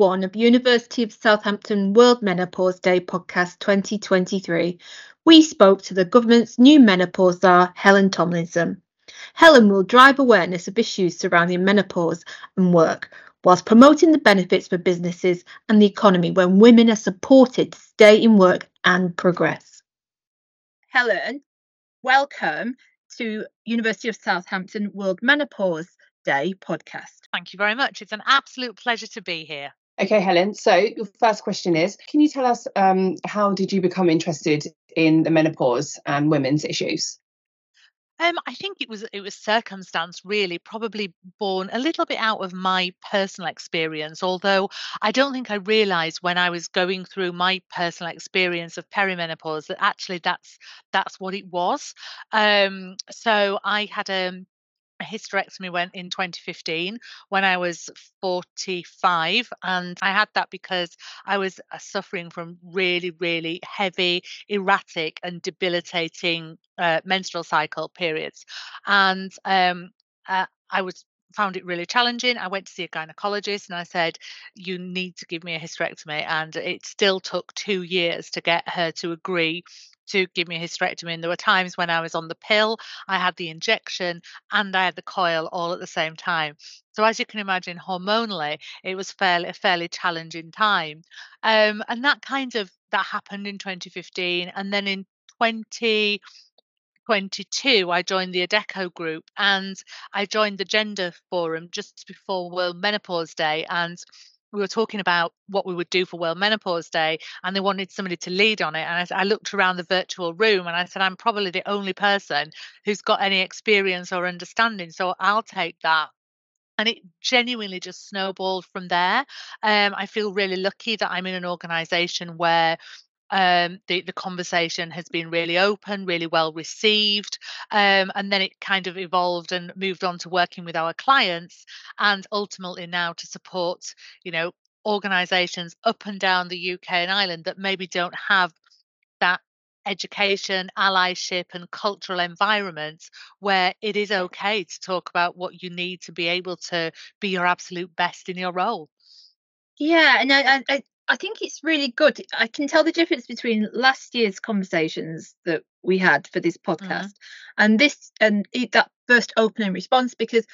one of University of Southampton World Menopause Day podcast 2023, we spoke to the government's new menopause czar, Helen Tomlinson. Helen will drive awareness of issues surrounding menopause and work, whilst promoting the benefits for businesses and the economy when women are supported to stay in work and progress. Helen, welcome to University of Southampton World Menopause Day podcast. Thank you very much. It's an absolute pleasure to be here. Okay, Helen. So your first question is, can you tell us um, how did you become interested in the menopause and women's issues? Um, I think it was it was circumstance really, probably born a little bit out of my personal experience. Although I don't think I realised when I was going through my personal experience of perimenopause that actually that's that's what it was. Um, so I had a um, a hysterectomy went in 2015 when I was 45. And I had that because I was uh, suffering from really, really heavy, erratic, and debilitating uh, menstrual cycle periods. And um, uh, I was found it really challenging. I went to see a gynecologist and I said, You need to give me a hysterectomy. And it still took two years to get her to agree to give me a hysterectomy. And there were times when I was on the pill, I had the injection, and I had the coil all at the same time. So as you can imagine, hormonally, it was fairly a fairly challenging time. Um, and that kind of that happened in 2015, and then in 20. 22, I joined the Adecco group and I joined the Gender Forum just before World Menopause Day. And we were talking about what we would do for World Menopause Day, and they wanted somebody to lead on it. And I, I, looked around the virtual room and I said, I'm probably the only person who's got any experience or understanding, so I'll take that. And it genuinely just snowballed from there. Um, I feel really lucky that I'm in an organization where um, the, the conversation has been really open, really well received. Um, and then it kind of evolved and moved on to working with our clients and ultimately now to support, you know, organizations up and down the UK and Ireland that maybe don't have that education, allyship, and cultural environment where it is okay to talk about what you need to be able to be your absolute best in your role. Yeah, and I, I, I think it's really good. I can tell the difference between last year's conversations that we had for this mm-hmm. podcast mm-hmm. and this and that first opening response because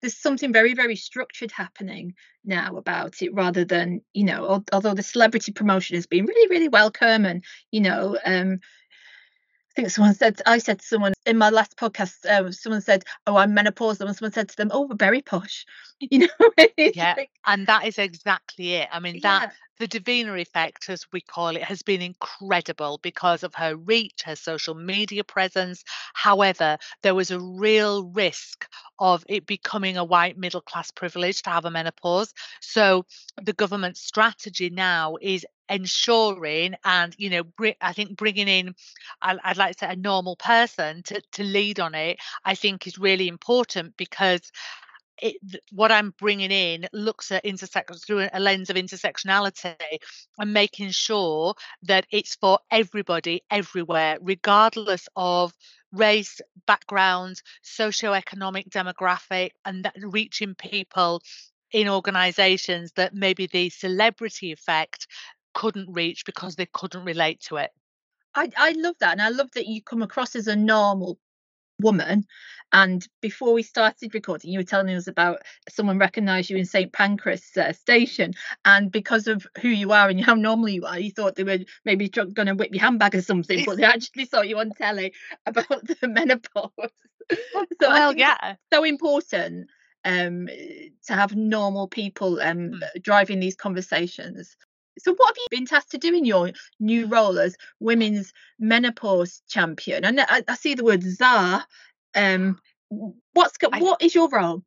there's something very very structured happening now about it rather than you know although the celebrity promotion has been really really welcome and you know um think someone said I said to someone in my last podcast, uh, someone said, "Oh, I'm menopausal," and someone said to them, "Oh, we're very posh," you know. yeah, like, and that is exactly it. I mean, that the Davina effect, as we call it, has been incredible because of her reach, her social media presence. However, there was a real risk of it becoming a white middle class privilege to have a menopause. So the government strategy now is ensuring and you know br- i think bringing in I, would like to say a normal person to, to lead on it i think is really important because it, what I'm bringing in looks at intersection through a lens of intersectionality and making sure that it's for everybody everywhere, regardless of race, background, socio-economic demographic, and that reaching people in organizations that maybe the celebrity effect couldn't reach because they couldn't relate to it. I, I love that. And I love that you come across as a normal woman. And before we started recording, you were telling us about someone recognised you in St Pancras uh, station, and because of who you are and how normal you are, you thought they were maybe going to whip your handbag or something, but they actually saw you on telly about the menopause. so well, yeah, so important um, to have normal people um, mm. driving these conversations. So, what have you been tasked to do in your new role as women's menopause champion? And I, I see the word czar. Um, what's what is your role?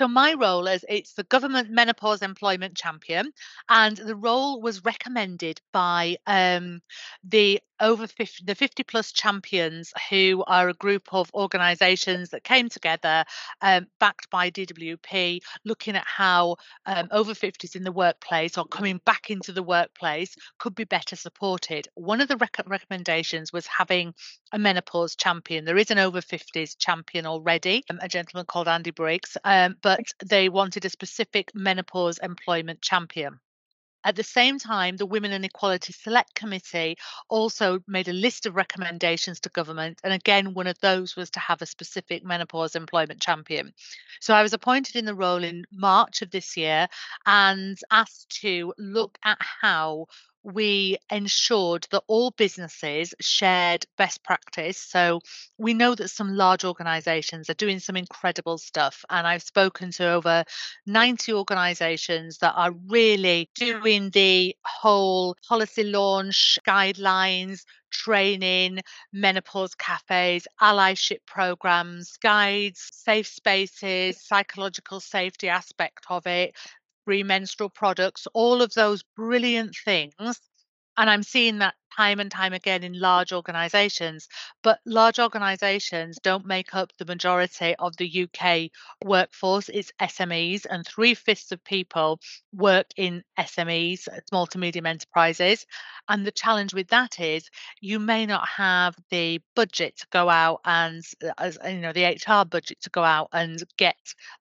So my role is it's the government menopause employment champion, and the role was recommended by um, the over 50, the 50 plus champions who are a group of organizations that came together um, backed by DWP looking at how um, over 50s in the workplace or coming back into the workplace could be better supported. One of the rec- recommendations was having a menopause champion. There is an over 50s champion already um, a gentleman called Andy Briggs um, but they wanted a specific menopause employment champion At the same time, the Women and Equality Select Committee also made a list of recommendations to government. And again, one of those was to have a specific menopause employment champion. So I was appointed in the role in March of this year and asked to look at how we ensured that all businesses shared best practice. So we know that some large organizations are doing some incredible stuff. And I've spoken to over 90 organizations that are really doing the whole policy launch, guidelines, training, menopause cafes, allyship programs, guides, safe spaces, psychological safety aspect of it, free menstrual products, all of those brilliant things. And I'm seeing that time and time again in large organizations. But large organizations don't make up the majority of the UK workforce, it's SMEs, and three fifths of people work in SMEs, small to medium enterprises. And the challenge with that is you may not have the budget to go out and, as you know, the HR budget to go out and get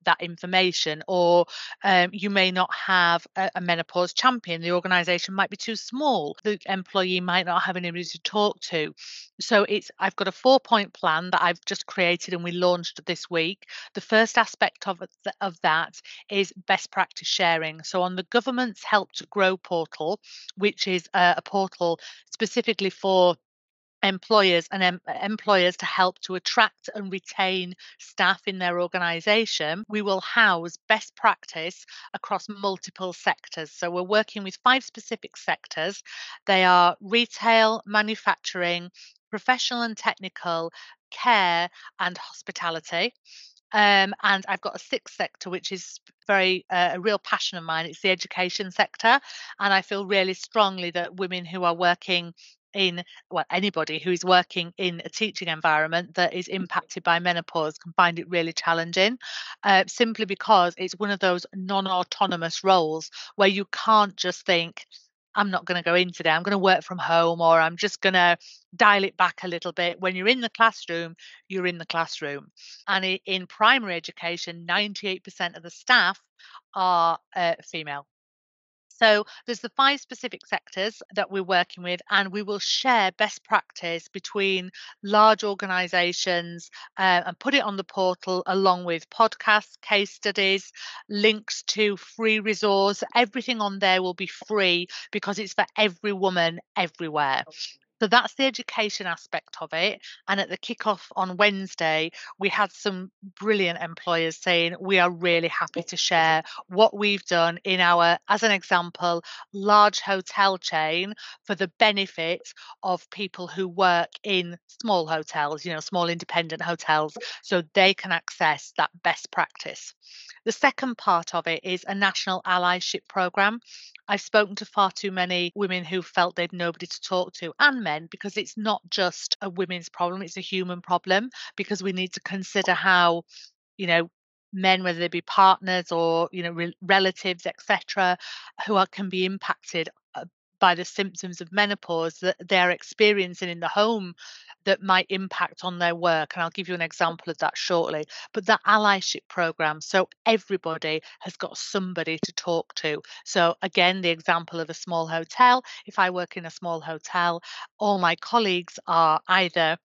that information, or um, you may not have a, a menopause champion. The organization might be too small. The employee might might not have anybody to talk to. So it's I've got a four point plan that I've just created and we launched this week. The first aspect of of that is best practice sharing. So on the government's Help to Grow portal, which is a, a portal specifically for employers and em- employers to help to attract and retain staff in their organization we will house best practice across multiple sectors. So we're working with five specific sectors. They are retail manufacturing professional and technical care and hospitality. Um, and I've got a sixth sector, which is very uh, a real passion of mine. It's the education sector, and I feel really strongly that women who are working in well anybody who's working in a teaching environment that is impacted by menopause can find it really challenging uh, simply because it's one of those non-autonomous roles where you can't just think I'm not going to go in today. I'm going to work from home or I'm just going to dial it back a little bit. When you're in the classroom, you're in the classroom. And in primary education, 98% of the staff are uh, female. So there's the five specific sectors that we're working with, and we will share best practice between large organizations uh, and put it on the portal along with podcasts, case studies, links to free resource. Everything on there will be free because it's for every woman everywhere. So that's the education aspect of it. And at the kickoff on Wednesday, we had some brilliant employers saying, We are really happy to share what we've done in our, as an example, large hotel chain for the benefit of people who work in small hotels, you know, small independent hotels, so they can access that best practice. The second part of it is a national allyship program. I've spoken to far too many women who felt they'd nobody to talk to and men because it's not just a women's problem, it's a human problem because we need to consider how, you know, men whether they be partners or you know re- relatives etc who are can be impacted uh, by the symptoms of menopause that they're experiencing in the home that might impact on their work. And I'll give you an mm. example of that shortly. But that allyship program, so everybody has got somebody to talk to. So, again, the example of a small hotel. If I work in a small hotel, all my colleagues are either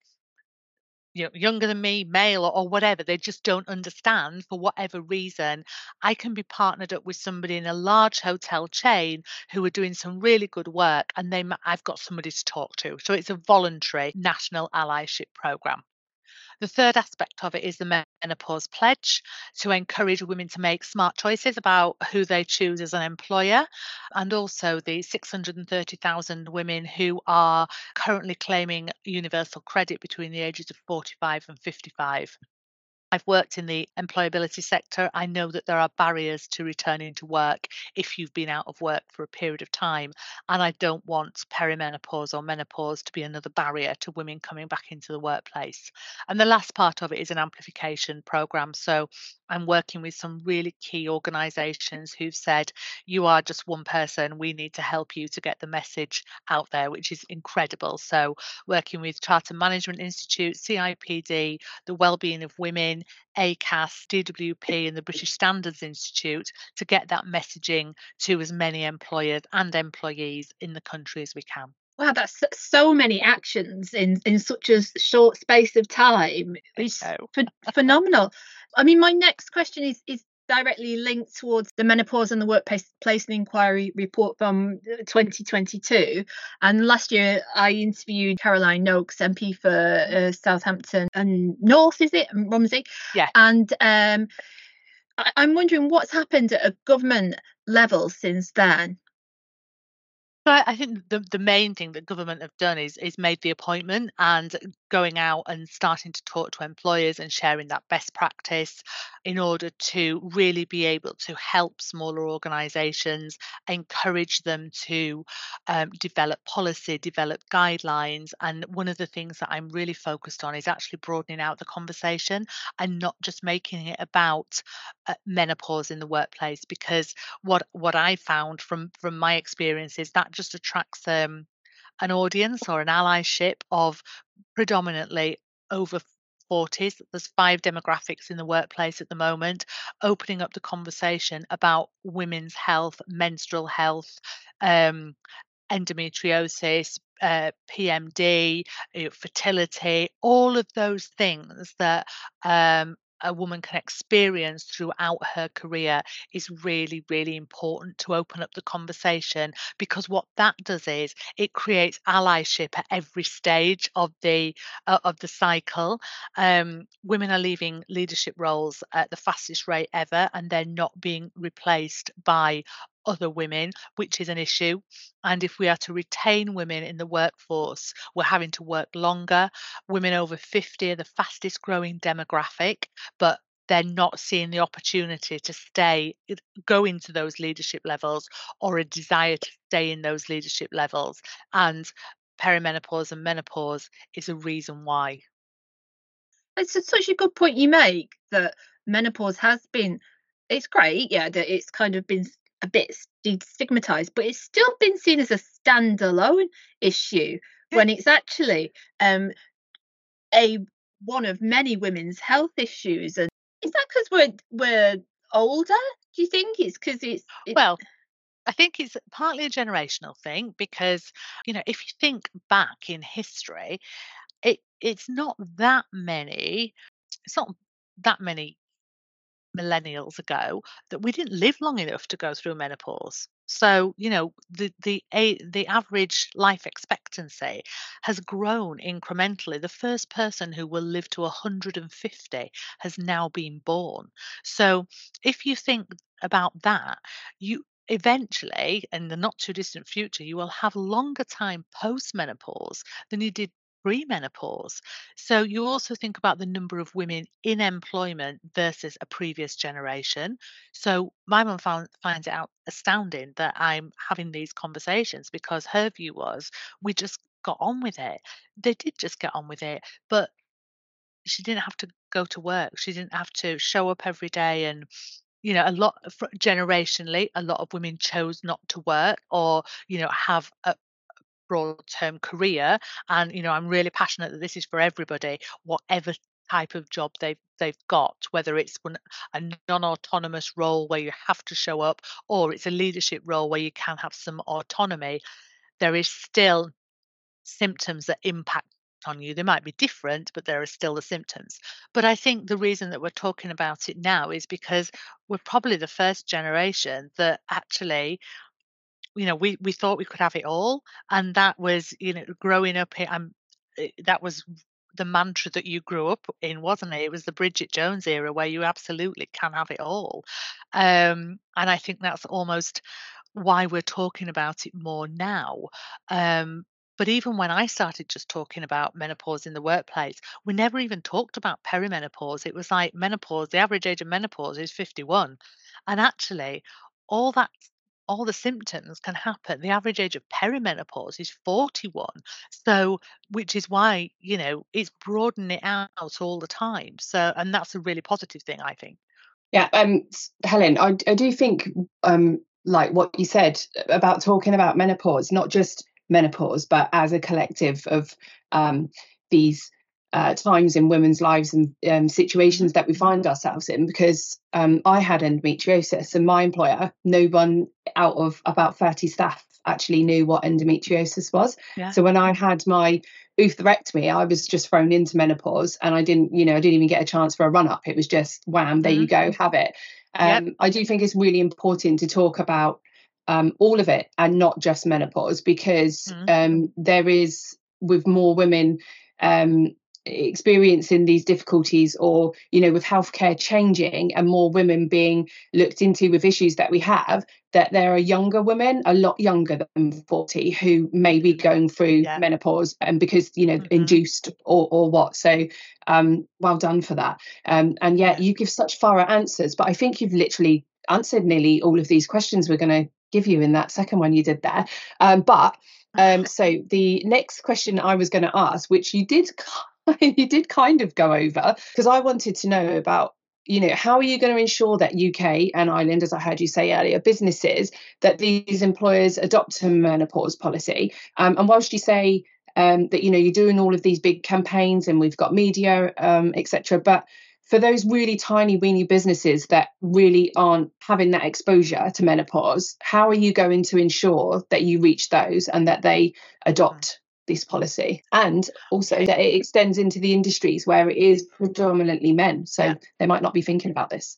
you know younger than me male or, or, whatever they just don't understand for whatever reason i can be partnered up with somebody in a large hotel chain who are doing some really good work and they i've got somebody to talk to. So it's a voluntary national allyship program the third aspect of it is the menopause pledge to encourage women to make smart choices about who they choose as an employer, and also the 630,000 women who are currently claiming universal credit between the ages of 45 and 55. I've worked in the employability sector. I know that there are barriers to returning to work if you've been out of work for a period of time. And I don't want perimenopause or menopause to be another barrier to women coming back into the workplace. And the last part of it is an amplification program. So I'm working with some really key organizations who've said, You are just one person. We need to help you to get the message out there, which is incredible. So, working with Charter Management Institute, CIPD, the Wellbeing of Women, ACAS, DWP, and the British Standards Institute to get that messaging to as many employers and employees in the country as we can. Wow, that's so many actions in in such a short space of time. It's phenomenal. I mean, my next question is is directly linked towards the menopause and the workplace placement inquiry report from 2022 and last year i interviewed caroline nokes mp for uh, southampton and north is it? And romsey? Yeah. And um, I- i'm wondering what's happened at a government level since then. So I think the, the main thing that government have done is is made the appointment and going out and starting to talk to employers and sharing that best practice in order to really be able to help smaller organisations, encourage them to um, develop policy, develop guidelines. And one of the things that I'm really focused on is actually broadening out the conversation and not just making it about uh, menopause in the workplace. Because what what I found from from my experience is that just attracts um, an audience or an allyship of predominantly over 40s. There's five demographics in the workplace at the moment, opening up the conversation about women's health, menstrual health, um, endometriosis, uh, PMD, fertility, all of those things that um, a woman can experience throughout her career is really really important to open up the conversation because what that does is it creates allyship at every stage of the uh, of the cycle. Um, women are leaving leadership roles at the fastest rate ever and they're not being replaced by other women, which is an issue. And if we are to retain women in the workforce, we're having to work longer. Women over 50 are the fastest growing demographic, but they're not seeing the opportunity to stay, go into those leadership levels or a desire to stay in those leadership levels. And perimenopause and menopause is a reason why. It's such a good point you make that menopause has been it's great yeah that it's kind of been a bit stigmatized, but it's still been seen as a standalone issue when it's actually um, a one of many women's health issues. And is that because we're we're older? Do you think it's because it's, it's well? I think it's partly a generational thing because you know if you think back in history, it it's not that many. It's not that many millennials ago that we didn't live long enough to go through menopause. So, you know, the the a, the average life expectancy has grown incrementally. The first person who will live to 150 has now been born. So, if you think about that, you eventually in the not too distant future you will have longer time post menopause than you did premenopause. So you also think about the number of women in employment versus a previous generation. So my mum found, finds it out astounding that I'm having these conversations because her view was we just got on with it. They did just get on with it, but she didn't have to go to work. She didn't have to show up every day and you know a lot generationally a lot of women chose not to work or you know have a, broad term career and you know i'm really passionate that this is for everybody whatever type of job they've they've got whether it's a non-autonomous role where you have to show up or it's a leadership role where you can have some autonomy there is still symptoms that impact on you. They might be different but there are still the symptoms. But i think the reason that we're talking about it now is because we're probably the first generation that actually you know we we thought we could have it all and that was you know growing up here i'm that was the mantra that you grew up in wasn't it it was the bridget jones era where you absolutely can have it all um, and i think that's almost why we're talking about it more now um, but even when I started just talking about menopause in the workplace, we never even talked about perimenopause. It was like menopause, the average age of menopause is 51. And actually, all that all the symptoms can happen. The average age of perimenopause is 41. So, which is why, you know, it's broadening it out all the time. So, and that's a really positive thing, I think. Yeah, um, Helen, I, I do think, um, like what you said about talking about menopause, not just menopause, but as a collective of um, these uh, times in women's lives and um, situations that we find ourselves in because um, I had endometriosis and my employer, no one out of about 30 staff actually knew what endometriosis was. Yeah. So when I had my oophorectomy, I was just thrown into menopause and I didn't, you know, I didn't even get a chance for a run up. It was just wham, there mm-hmm. you go, have it. Um, yep. I do think it's really important to talk about um, all of it and not just menopause because mm-hmm. um, there is with more women um, experiencing these difficulties or you know with healthcare changing and more women being looked into with issues that we have that there are younger women a lot younger than 40 who may be going through yeah. menopause and because you know mm-hmm. induced or or what so um well done for that um and yet you give such thorough answers but i think you've literally answered nearly all of these questions we're going to give you in that second one you did there um but um, so the next question I was going to ask, which you did you did kind of go over because I wanted to know about you know how are you going to ensure that UK and Ireland as I heard you say earlier businesses that these employers adopt a menopause policy? Um, and whilst you say um, that you know you're doing all of these big campaigns and we've got media um, etc but for those really tiny weeny businesses that really aren't having that exposure to menopause how are you going to ensure that you reach those and that they adopt this policy. And also that it extends into the industries where it is predominantly men. So yeah. they might not be thinking about this.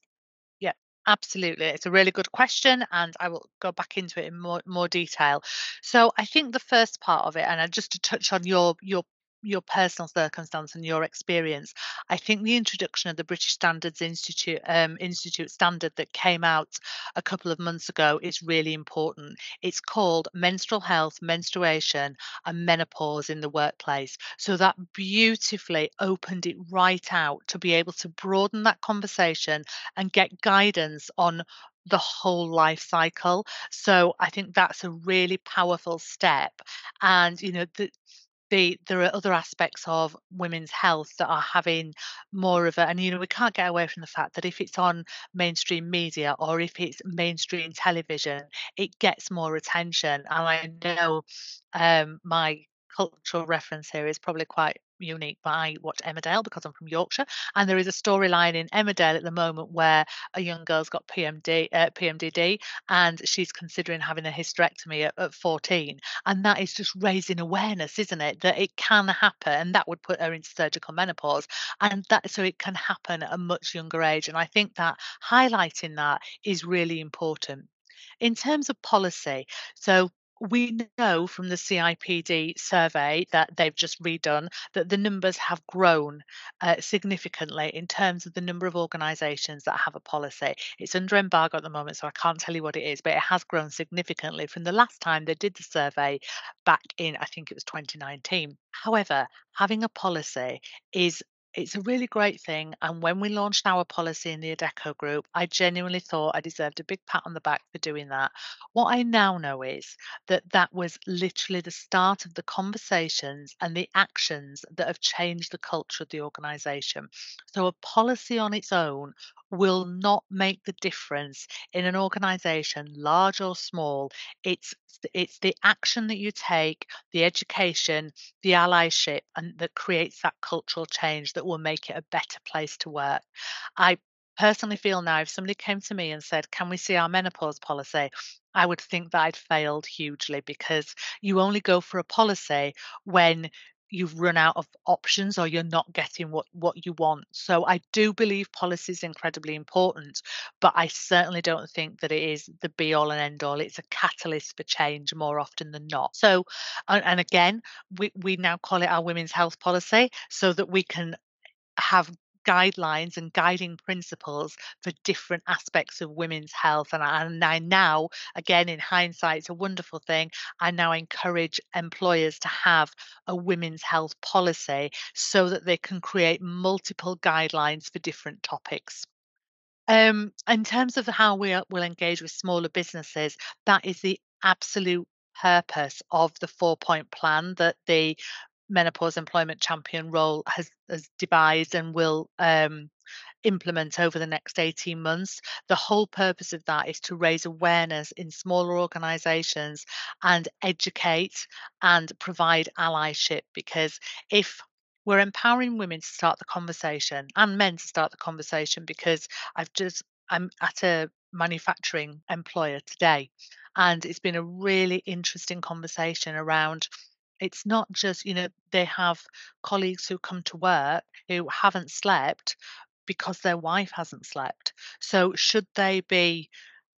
Yeah absolutely. It's a really good question and i will go back into it in more more detail. So i think the first part of it and just to touch on your your your personal circumstance and your experience. I think the introduction of the British Standards Institute um, Institute standard that came out a couple of months ago is really important. It's called Menstrual Health, Menstruation, and Menopause in the Workplace. So that beautifully opened it right out to be able to broaden that conversation and get guidance on the whole life cycle. So I think that's a really powerful step. And you know, the the there are other aspects of women's health that are having more of a and you know we can't get away from the fact that if it's on mainstream media or if it's mainstream television it gets more attention. And i know um my cultural reference here is probably quite unique, but I watch Emmerdale because I'm from Yorkshire, and there is a storyline in Emmerdale at the moment where a young girl's got PMD, uh, PMDD, and she's considering having a hysterectomy at, at 14, and that is just raising awareness, isn't it, that it can happen, and that would put her into surgical menopause, and that so it can happen at a much younger age, and I think that highlighting that is really important. In terms of policy, so we know from the CIPD survey that they've just redone that the numbers have grown uh, significantly in terms of the number of organisations that have a policy. It's under embargo at the moment, so I can't tell you what it is, but it has grown significantly from the last time they did the survey back in, I think it was 2019. However, having a policy is it's a really great thing. And when we launched our policy in the Adecco group, I genuinely thought I deserved a big pat on the back for doing that. What I now know is that that was literally the start of the conversations and the actions that have changed the culture of the organisation. So, a policy on its own will not make the difference in an organization large or small. It's it's the action that you take the education the allyship and that creates that cultural change that will make it a better place to work. I personally feel now if somebody came to me and said can we see our menopause policy? I would think that I'd failed hugely because you only go for a policy when you've run out of options or you're not getting what what you want. So i do believe policy is incredibly important but i certainly don't think that it is the be all and end all it's a catalyst for change more often than not. So and, and again we, we now call it our women's health policy so that we can have guidelines and guiding principles for different aspects of women's health. And I, and I now, again, in hindsight, it's a wonderful thing. I now encourage employers to have a women's health policy so that they can create multiple guidelines for different topics. Um, in terms of how we will engage with smaller businesses, that is the absolute purpose of the four point plan that the menopause employment champion role has, has devised and will um, implement over the next 18 months. The whole purpose of that is to raise awareness in smaller organisations and educate and provide allyship because if we're empowering women to start the conversation and men to start the conversation because I've just I'm at a manufacturing employer today and it's been a really interesting conversation around it's not just you know they have colleagues who come to work who haven't slept because their wife hasn't slept. So should they be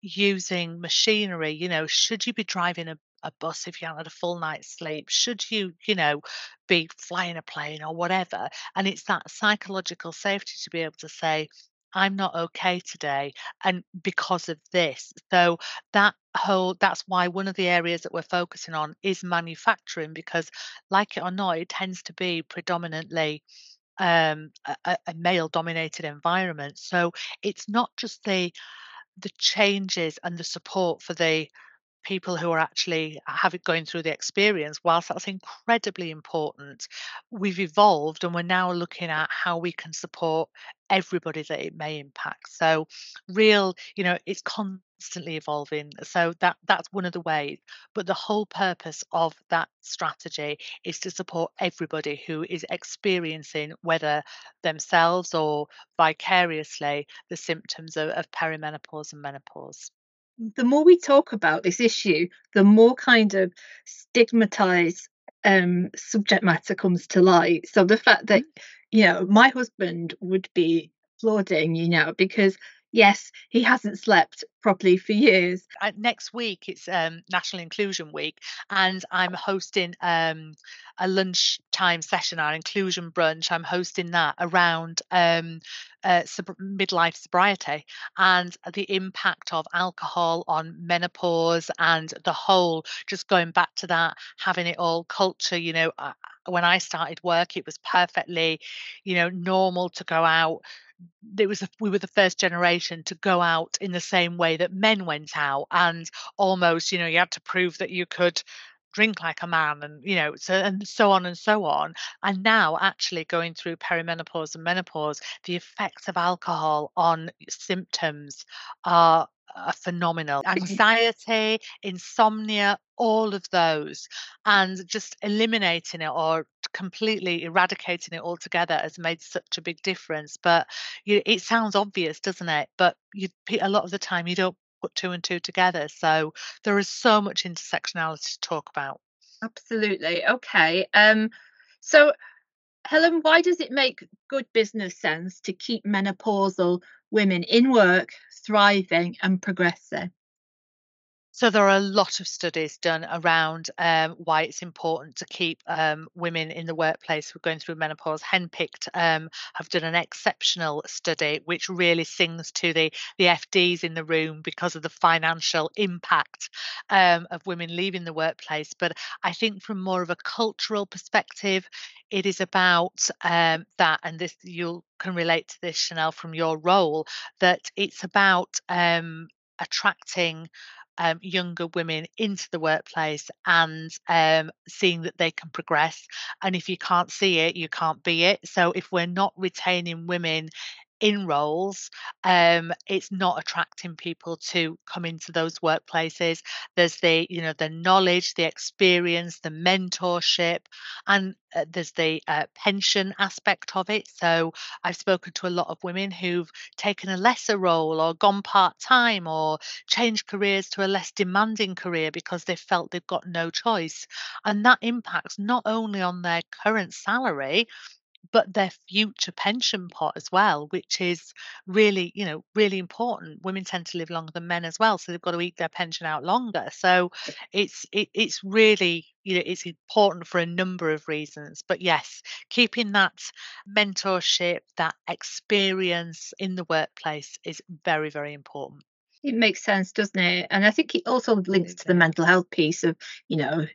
using machinery you know should you be driving a, a bus if you haven't had a full night's sleep? Should you you know be flying a plane or whatever? And it's that psychological safety to be able to say I'm not okay today and because of this. So that whole that's why one of the areas that we're focusing on is manufacturing because like it or not it tends to be predominantly um, a, a male dominated environment. So it's not just the the changes and the support for the people who are actually having going through the experience whilst that's incredibly important we've evolved and we're now looking at how we can support everybody that it may impact. So real you know it's constantly evolving so that that's one of the ways. But the whole purpose of that strategy is to support everybody who is experiencing whether themselves or vicariously the symptoms of, of perimenopause and menopause the more we talk about this issue, the more kind of stigmatized um, subject matter comes to light. So the fact that, mm. you know, my husband would be applauding, you know, because yes, he hasn't slept properly for years. Next week it's um, National Inclusion Week, and I'm hosting um, a lunchtime session, our inclusion brunch. I'm hosting that around um, uh, sub- midlife sobriety and the impact of alcohol on menopause and the whole. Just going back to that, having it all culture. You know, uh, when I started work, it was perfectly, you know, normal to go out. It was we were the first generation to go out in the same way that men went out and almost you know you had to prove that you could drink like a man and you know so and so on and so on. And now actually going through perimenopause and menopause the effects of alcohol on symptoms are are phenomenal anxiety insomnia all of those and just eliminating it or completely eradicating it altogether has made such a big difference but you, it sounds obvious doesn't it? But you a lot of the time you don't put two and two together so there is so much intersectionality to talk about. Absolutely okay um so helen why does it make good business sense to keep menopausal women in work thriving and progressing so there are a lot of studies done around um, why it's important to keep um, women in the workplace who are going through menopause. Henpicked um, have done an exceptional study which really sings to the the FDs in the room because of the financial impact um, of women leaving the workplace. But I think from more of a cultural perspective, it is about um, that, and this you can relate to this, Shanel, from your role. That it's about um, attracting um, younger women into the workplace and um, seeing that they can progress. And if you can't see it, you can't be it. So if we're not retaining women in roles um it's not attracting people to come into those workplaces. There's the you know the knowledge the experience the mentorship and uh, there's the uh, pension aspect of it. So i've spoken to a lot of women who've taken a lesser role or gone part-time or changed careers to a less demanding career because they felt they've got no choice. And that impacts not only on their current salary but their future pension pot as well, which is really, you know, really important. Women tend to live longer than men as well, so they've got to eat their pension out longer. So it's it, it's really, you know, it's important for a number of reasons. But yes, keeping that mentorship, that experience in the workplace is very, very important. It makes sense, doesn't it? And I think it also links to the mental health piece of, you know,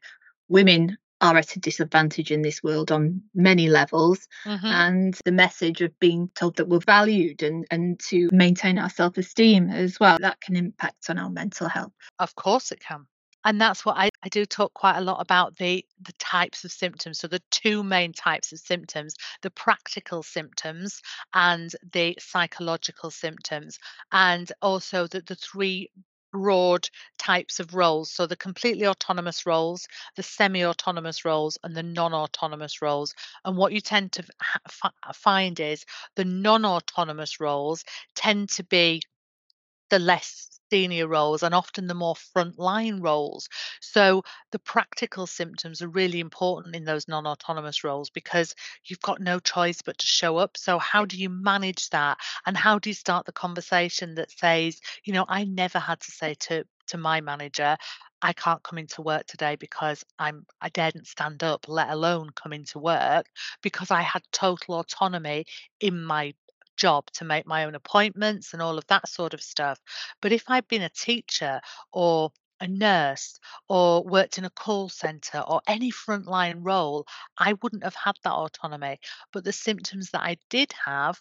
women are at a disadvantage in this world on many levels. Mm-hmm. and the message of being told that we're valued and and to maintain our self-esteem as well that can impact on our mental health. Of course it can. And that's what I, I do talk quite a lot about the the types of symptoms. So the two main types of symptoms the practical symptoms and the psychological symptoms and also the, the three broad types of roles. So the completely autonomous roles, the semi autonomous roles, and the non autonomous roles. And what you tend to find is the non autonomous roles tend to be the less senior roles and often the more frontline roles. So the practical symptoms are really important in those non autonomous roles because you've got no choice but to show up. So, how do you manage that? And how do you start the conversation that says, you know, I never had to say to, to my manager, I can't come into work today because I'm I daren't stand up, let alone come into work because I had total autonomy in my job to make my own appointments and all of that sort of stuff. But if I'd been a teacher or a nurse or worked in a call center or any frontline role, I wouldn't have had that autonomy. But the symptoms that I did have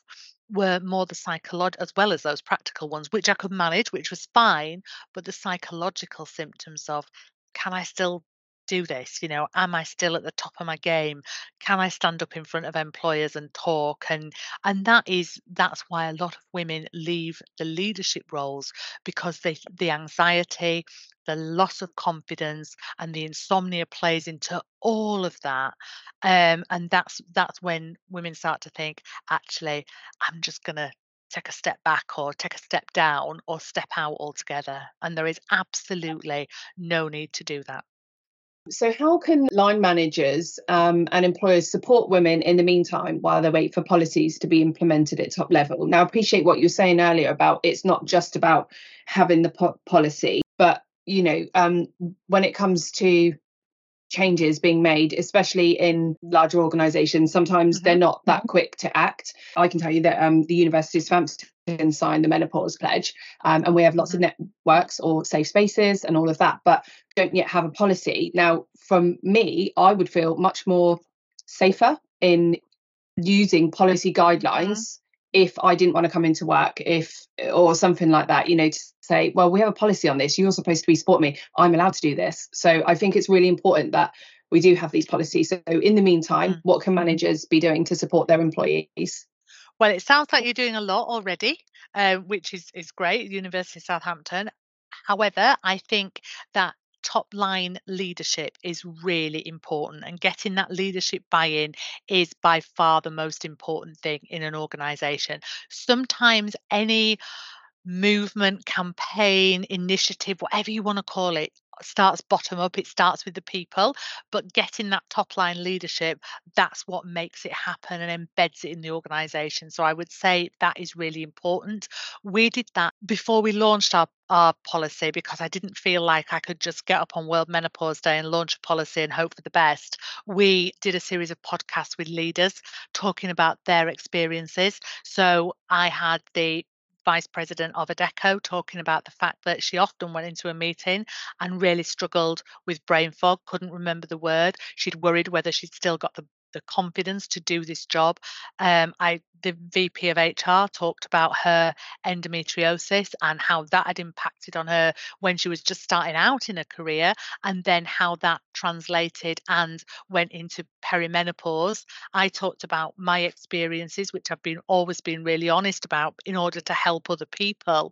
were more the psychological as well as those practical ones, which I could manage, which was fine. But the psychological symptoms of can I still do this you know am i still at the top of my game? Can i stand up in front of employers and talk? And and that is that's why a lot of women leave the leadership roles because they the anxiety the loss of confidence and the insomnia plays into all of that. Um, and that's that's when women start to think actually i'm just going to take a step back or take a step down or step out altogether. And there is absolutely no need to do that so, how can line managers um, and employers support women in the meantime while they wait for policies to be implemented at top level? Now, I appreciate what you were saying earlier about it's not just about having the po- policy, but you know, um, when it comes to changes being made, especially in larger organisations. Sometimes mm-hmm. they're not that mm-hmm. quick to act. I can tell you that um, the University of Southampton signed the menopause pledge, um, and we have lots mm-hmm. of networks or safe spaces and all of that, but don't yet have a policy. Now, from me, I would feel much more safer in using policy guidelines. If I didn't want to come into work, if or something like that, you know, to say, well, we have a policy on this. You're supposed to be support me. I'm allowed to do this. So I think it's really important that we do have these policies. So in the meantime, mm. what can managers be doing to support their employees? Well, it sounds like you're doing a lot already, uh, which is is great. University of Southampton. However, I think that top line leadership is really important and getting that leadership buy-in is by far the most important thing in an organization. Sometimes any movement campaign initiative whatever you want to call it starts bottom up it starts with the people but getting that top line leadership that's what makes it happen and embeds it in the organization so i would say that is really important we did that before we launched our our policy because I didn't feel like I could just get up on World Menopause Day and launch a policy and hope for the best. We did a series of podcasts with leaders talking about their experiences. So I had the vice president of Adecco talking about the fact that she often went into a meeting and really struggled with brain fog, couldn't remember the word. She'd worried whether she'd still got the the confidence to do this job. Um, I the VP of HR talked about her endometriosis and how that had impacted on her when she was just starting out in her career, and then how that translated and went into perimenopause. I talked about my experiences, which I've been always been really honest about in order to help other people.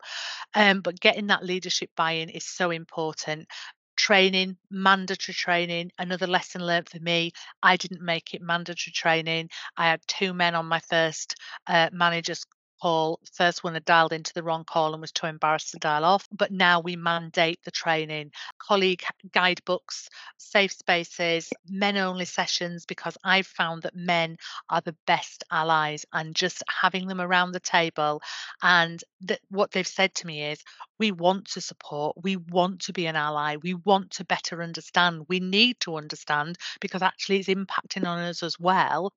Um, but getting that leadership buy-in is so important training, mandatory training, another lesson learned for me. I didn't make it mandatory training. I had two men on my first uh, manager's call. First one had dialed into the wrong call and was too embarrassed to dial off. But now we mandate the training, colleague guidebooks, safe spaces, men only sessions, because I've found that men are the best allies and just having them around the table. And that what they've said to me is, we want to support, we want to be an ally, we want to better understand, we need to understand because actually it's impacting on us as well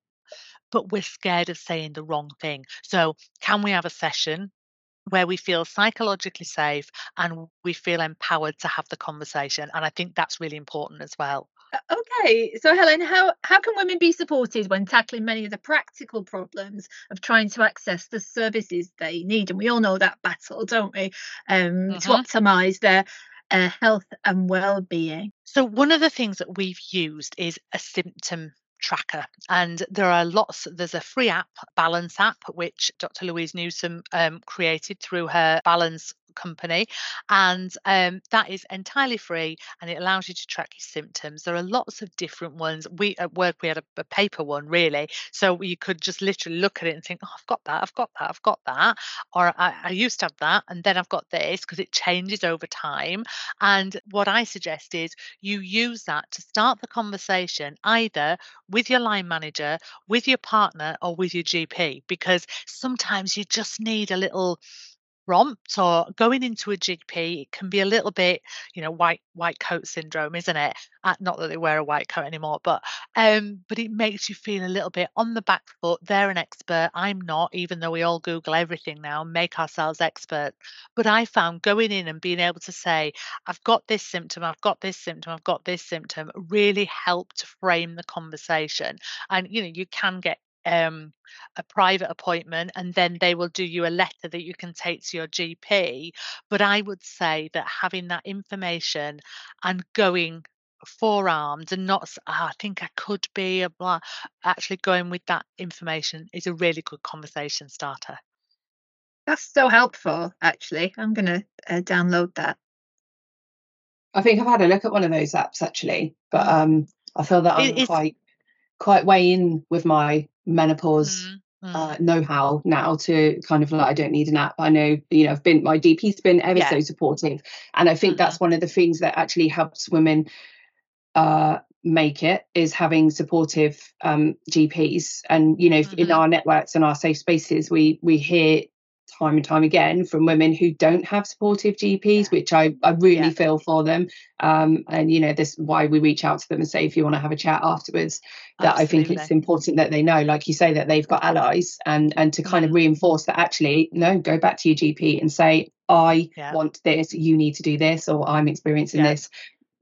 but we're scared of saying the wrong thing. So, can we have a session where we feel psychologically safe and we feel empowered to have the conversation? And I think that's really important as well. Uh, okay, so Helen, how how can women be supported when tackling many of the practical problems of trying to access the services they need? And we all know that battle, don't we? Um, mm-hmm. To optimise their uh, health and well-being. So one of the things that we've used is a symptom tracker. And there are lots, there's a free app, Balance app, which Dr. Louise Newson um, created through her Balance company, and um, that is entirely free and it allows you to track your symptoms. There are lots of different ones. We at work we had a, a paper one really, so you could just literally look at it and think, oh, I've got that, I've got that, I've got that, or I, I used to have that, and then I've got this because it changes over time. And what I suggest is you use that to start the conversation either with your line manager, with your partner, or with your GP, because sometimes you just need a little prompt or going into a GP it can be a little bit you know white white coat syndrome isn't it? Uh, not that they wear a white coat anymore but um but it makes you feel a little bit on the back foot they're an expert I'm not even though we all google everything now and make ourselves experts but I found going in and being able to say I've got this symptom I've got this symptom I've got this symptom really helped to frame the conversation. And you know you can get um, a private appointment and then they will do you a letter that you can take to your GP. But I would say that having that information and going forearmed and not oh, I think I could be a blah actually going with that information is a really good conversation starter. That's so helpful actually. I'm going to uh, download that. I think I've had a look at one of those apps actually, but um I feel that I'm it, quite quite way in with my menopause mm, mm. Uh, know-how now to kind of like I don't need an app. I know you know I've been my GP's been ever yeah. so supportive, and I think mm-hmm. that's one of the things that actually helps women uh, make it is having supportive um, GPs. And you know mm-hmm. in our networks and our safe spaces, we we hear time and time again from women who don't have supportive GPs, which I, I really yeah. feel for them. Um, and you know, this why we reach out to them and say if you want to have a chat afterwards, that Absolutely. I think it's important that they know, like you say, that they've got allies and and to kind of mm-hmm. reinforce that actually, no, go back to your GP and say, I yeah. want this, you need to do this, or I'm experiencing yeah. this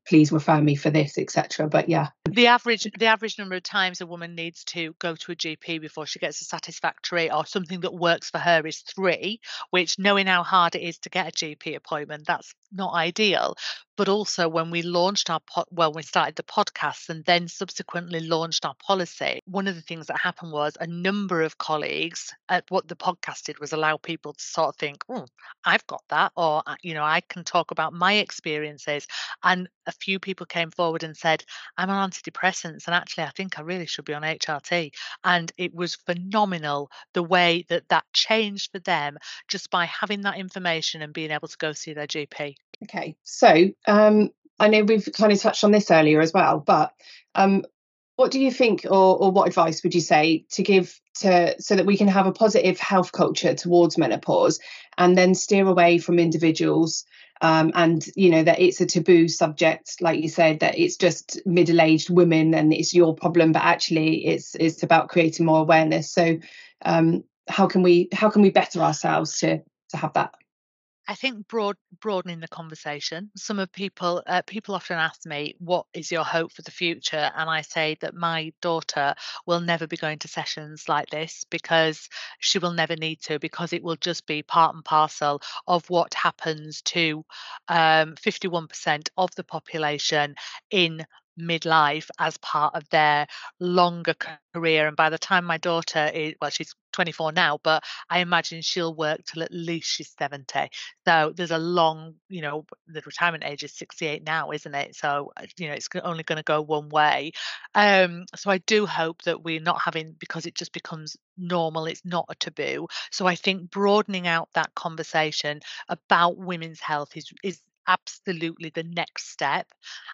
please refer me for this etc but yeah the average the average number of times a woman needs to go to a gp before she gets a satisfactory or something that works for her is three which knowing how hard it is to get a gp appointment that's not ideal. But also when we launched our pod, well we started the podcast and then subsequently launched our policy one of the things that happened was a number of colleagues at what the podcast did was allow people to sort of think oh i've got that or you know i can talk about my experiences. And a few people came forward and said i'm on antidepressants and actually i think i really should be on hrt and it was phenomenal the way that that changed for them just by having that information and being able to go see their gp Okay, so um, I know we've kind of touched on this earlier as well, but um, what do you think, or, or what advice would you say to give to so that we can have a positive health culture towards menopause, and then steer away from individuals, um, and you know that it's a taboo subject, like you said, that it's just middle-aged women and it's your problem, but actually it's it's about creating more awareness. So, um, how can we how can we better ourselves to to have that? I think broad broadening the conversation. Some of people uh, people often ask me, "What is your hope for the future?" And I say that my daughter will never be going to sessions like this because she will never need to because it will just be part and parcel of what happens to um, 51% of the population in midlife as part of their longer career and by the time my daughter is well she's 24 now but i imagine she'll work till at least she's 70 so there's a long you know the retirement age is 68 now isn't it? So uh, you know it's only going to go one way. Um so i do hope that we're not having because it just becomes normal it's not a taboo. So i think broadening out that conversation about women's health is is absolutely the next step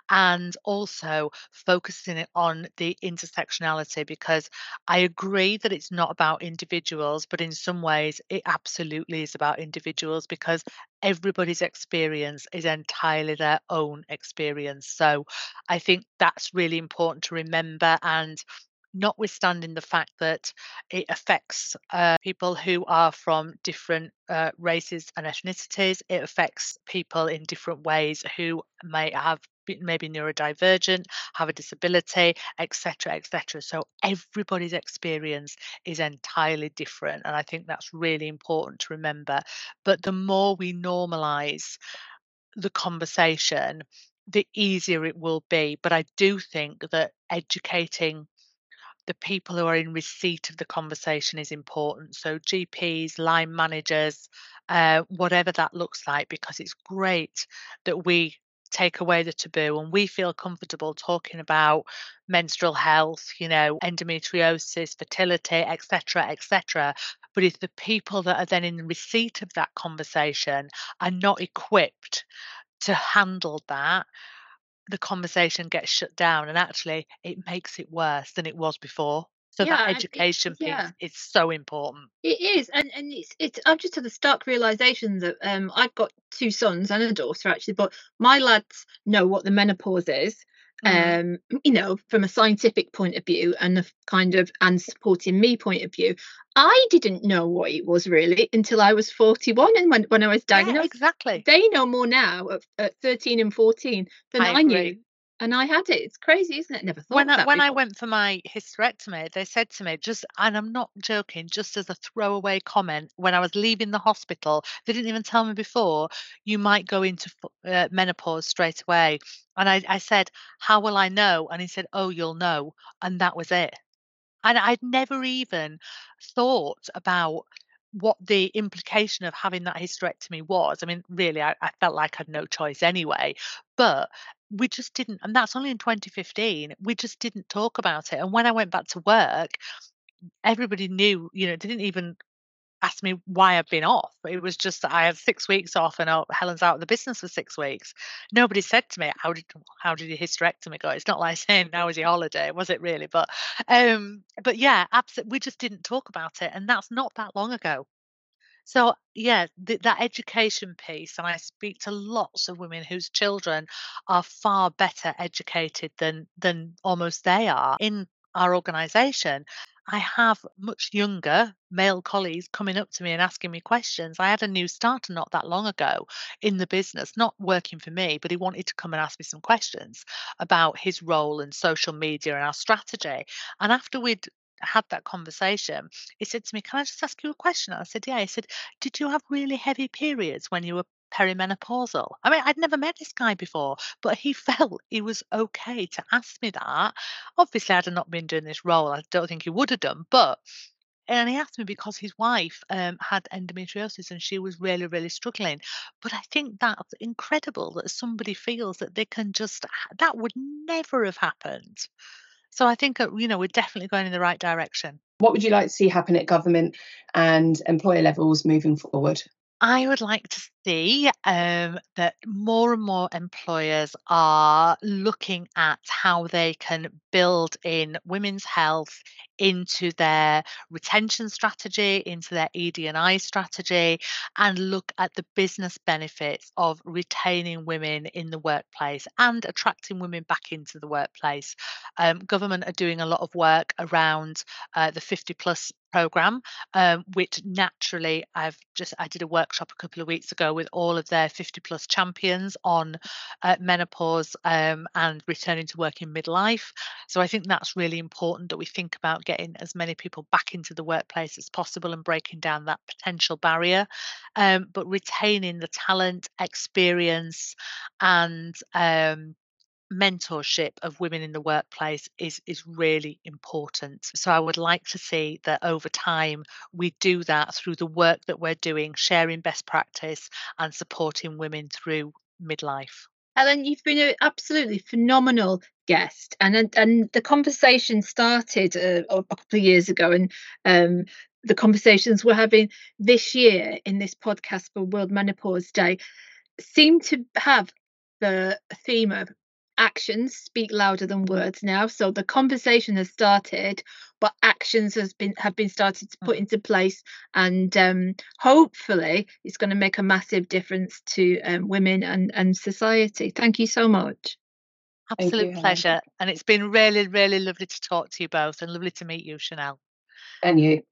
and also focusing on the intersectionality because i agree that it's not about individuals but in some ways it absolutely is about individuals because everybody's experience is entirely their own experience. So i think that's really important to remember and notwithstanding the fact that it affects uh, people who are from different uh, races and ethnicities, it affects people in different ways who may have maybe neurodivergent, have a disability, etc., etc. So everybody's experience is entirely different, and I think that's really important to remember. But the more we normalize the conversation, the easier it will be. But I do think that educating the people who are in receipt of the conversation is important. So, GPs, line managers, uh, whatever that looks like, because it's great that we take away the taboo and we feel comfortable talking about menstrual health you know endometriosis fertility etc etc but if the people that are then in receipt of that conversation are not equipped to handle that the conversation gets shut down and actually it makes it worse than it was before so Yeah, that and it- education piece yeah. is so important It is, and and it's it's. I've just had a stark realization that um I've got two sons and a daughter actually, but my lads know what the menopause is. Mhm. Um, you know, from a scientific point of view and a kind of and supporting me point of view. I didn't know what it was really until I was 41 and when, when I was yeah, diagnosed. exactly They know more now at, at 13 and 14 than I I, knew. And I had it. It's crazy, isn't it? Never thought when I that when I went for my hysterectomy, they said to me just, and I'm not joking, just as a throwaway comment, when I was leaving the hospital, they didn't even tell me before you might go into uh, menopause straight away, and I, I said, how will I know? And he said, oh, you'll know, and that was it. And I'd never even thought about what the implication of having that hysterectomy was. I mean, really, I, I felt like I had no choice anyway. But we just didn't, and that's only in 2015. We just didn't talk about it. And when I went back to work, everybody knew, you know, didn't even ask me why I've been off. It was just that I had six weeks off and oh, Helen's out of the business for six weeks. Nobody said to me, How did how did your hysterectomy go? It's not like saying how was your holiday, was it really? But um but yeah, absolutely we just didn't talk about it. And that's not that long ago. So yeah, th- that education piece, and I speak to lots of women whose children are far better educated than than almost they are in our organisation. I have much younger male colleagues coming up to me and asking me questions. I had a new starter not that long ago in the business, not working for me, but he wanted to come and ask me some questions about his role in social media and our strategy. And after we'd had that conversation, he said to me, Can I just ask you a question? I said, Yeah. He said, Did you have really heavy periods when you were perimenopausal? I mean, I'd never met this guy before, but he felt it was okay to ask me that. Obviously, I'd not been doing this role. I don't think he would have done, but and he asked me because his wife um, had endometriosis and she was really, really struggling. But I think that's incredible that somebody feels that they can just, that would never have happened. So I think, uh, you know, we're definitely going in the right direction. What would you like to see happen at government and employer levels moving forward? I would like to see um, that more and more employers are looking at how they can build in women's health into their retention strategy, into their ED&I strategy, and look at the business benefits of retaining women in the workplace and attracting women back into the workplace. Um, government are doing a lot of work around uh, the 50 plus program um, which naturally i've just i did a workshop a couple of weeks ago with all of their 50 plus champions on uh, menopause um, and returning to work in midlife so i think that's really important that we think about getting as many people back into the workplace as possible and breaking down that potential barrier um, but retaining the talent experience and um, mentorship of women in the workplace is is really important. So i would like to see that over time we do that through the work that we're doing sharing best practice and supporting women through midlife Helen, you've been an absolutely phenomenal guest, and and, and the conversation started uh, a couple of years ago, and um, the conversations we're having this year in this podcast for World Menopause Day seem to have the theme of actions speak louder than words now. So the conversation has started but actions has been have been started to put into place and um, hopefully it's going to make a massive difference to um, women and and society thank you so much Thank you, absolute Helen. pleasure and it's been really really lovely to talk to you both and lovely to meet you Shanel And you.